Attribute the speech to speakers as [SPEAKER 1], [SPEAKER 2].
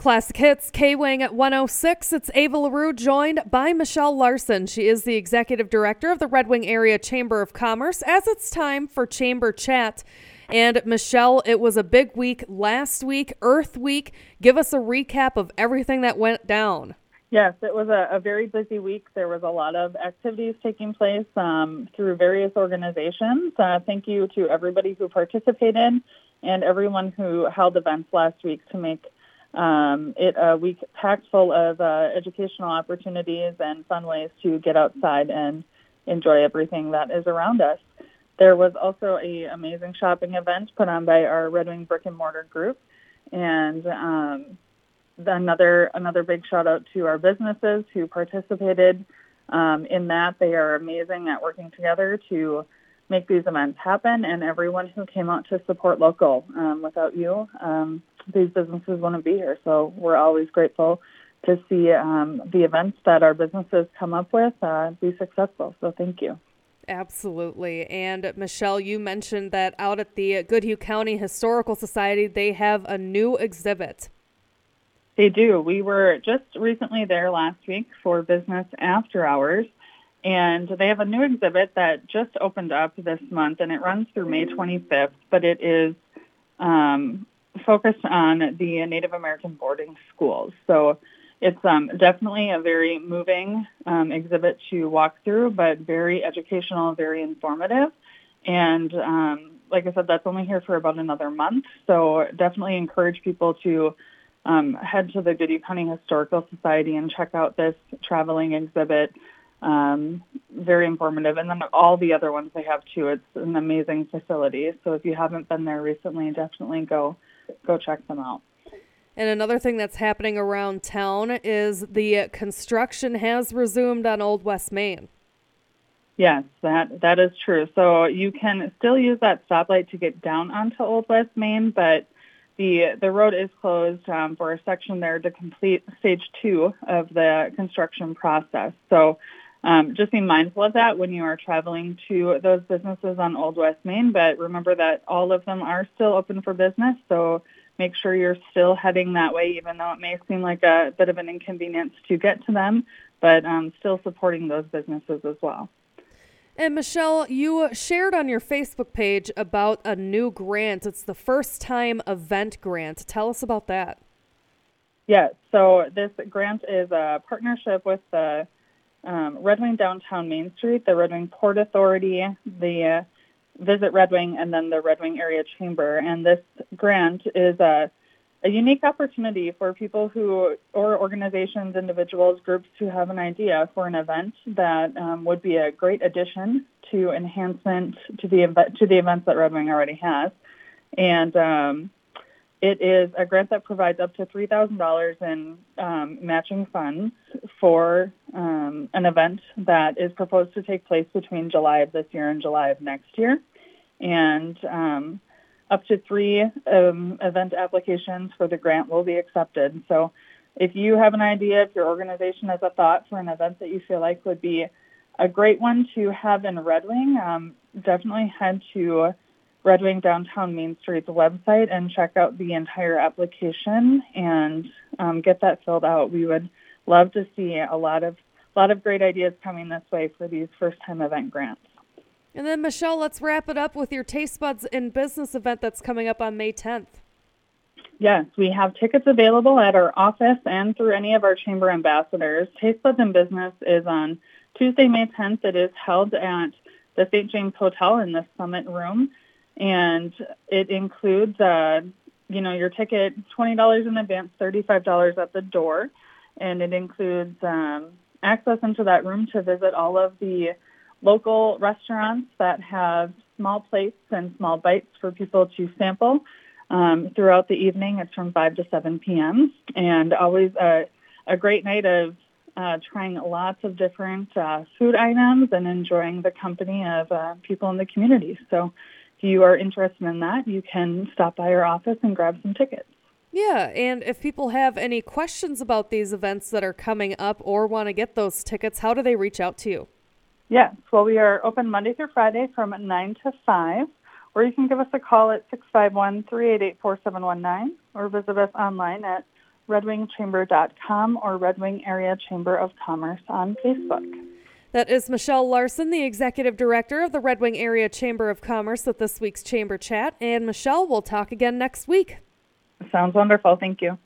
[SPEAKER 1] Classic Hits, K Wing at 106. It's Ava LaRue joined by Michelle Larson. She is the executive director of the Red Wing Area Chamber of Commerce as it's time for Chamber Chat. And Michelle, it was a big week last week, Earth Week. Give us a recap of everything that went down.
[SPEAKER 2] Yes, it was a, a very busy week. There was a lot of activities taking place um, through various organizations. Uh, thank you to everybody who participated and everyone who held events last week to make um, it a week packed full of uh, educational opportunities and fun ways to get outside and enjoy everything that is around us. There was also a amazing shopping event put on by our Red Wing Brick and Mortar Group, and um, another another big shout out to our businesses who participated um, in that. They are amazing at working together to make these events happen, and everyone who came out to support local. Um, without you, um, these businesses wouldn't be here. So we're always grateful to see um, the events that our businesses come up with uh, be successful. So thank you.
[SPEAKER 1] Absolutely. And Michelle, you mentioned that out at the Goodhue County Historical Society, they have a new exhibit.
[SPEAKER 2] They do. We were just recently there last week for business after hours. And they have a new exhibit that just opened up this month, and it runs through May 25th. But it is um, focused on the Native American boarding schools. So it's um, definitely a very moving um, exhibit to walk through, but very educational, very informative. And um, like I said, that's only here for about another month. So definitely encourage people to um, head to the Goodhue County Historical Society and check out this traveling exhibit. Um, very informative. And then all the other ones they have too. It's an amazing facility. So if you haven't been there recently, definitely go go check them out.
[SPEAKER 1] And another thing that's happening around town is the construction has resumed on Old West Main.
[SPEAKER 2] Yes, that that is true. So you can still use that stoplight to get down onto Old West Main, but the the road is closed um, for a section there to complete stage two of the construction process. So um, just be mindful of that when you are traveling to those businesses on Old West Main. But remember that all of them are still open for business. So make sure you're still heading that way, even though it may seem like a bit of an inconvenience to get to them, but um, still supporting those businesses as well.
[SPEAKER 1] And Michelle, you shared on your Facebook page about a new grant. It's the first time event grant. Tell us about that.
[SPEAKER 2] Yes, so this grant is a partnership with the um, Red Wing Downtown Main Street, the Red Wing Port Authority, the uh, Visit Red Wing, and then the Red Wing Area Chamber. And this grant is a, a unique opportunity for people who, or organizations, individuals, groups who have an idea for an event that um, would be a great addition to enhancement to the to the events that Red Wing already has. And um, it is a grant that provides up to $3,000 in um, matching funds for um, an event that is proposed to take place between July of this year and July of next year. And um, up to three um, event applications for the grant will be accepted. So if you have an idea, if your organization has a thought for an event that you feel like would be a great one to have in Red Wing, um, definitely head to Red Wing Downtown Main Street's website and check out the entire application and um, get that filled out. We would love to see a lot of a lot of great ideas coming this way for these first time event grants.
[SPEAKER 1] And then Michelle, let's wrap it up with your Taste Buds in Business event that's coming up on May 10th.
[SPEAKER 2] Yes, we have tickets available at our office and through any of our chamber ambassadors. Taste Buds in Business is on Tuesday, May 10th. It is held at the St. James Hotel in the Summit Room and it includes, uh, you know, your ticket twenty dollars in advance, thirty-five dollars at the door, and it includes um, access into that room to visit all of the local restaurants that have small plates and small bites for people to sample um, throughout the evening. It's from 5 to 7 p.m. and always a, a great night of uh, trying lots of different uh, food items and enjoying the company of uh, people in the community. So if you are interested in that, you can stop by our office and grab some tickets.
[SPEAKER 1] Yeah, and if people have any questions about these events that are coming up or want to get those tickets, how do they reach out to you?
[SPEAKER 2] Yes, well, we are open Monday through Friday from 9 to 5, or you can give us a call at 651 388 4719 or visit us online at redwingchamber.com or Red Wing Area Chamber of Commerce on Facebook.
[SPEAKER 1] That is Michelle Larson, the Executive Director of the Red Wing Area Chamber of Commerce at this week's Chamber Chat. And Michelle, we'll talk again next week.
[SPEAKER 2] Sounds wonderful. Thank you.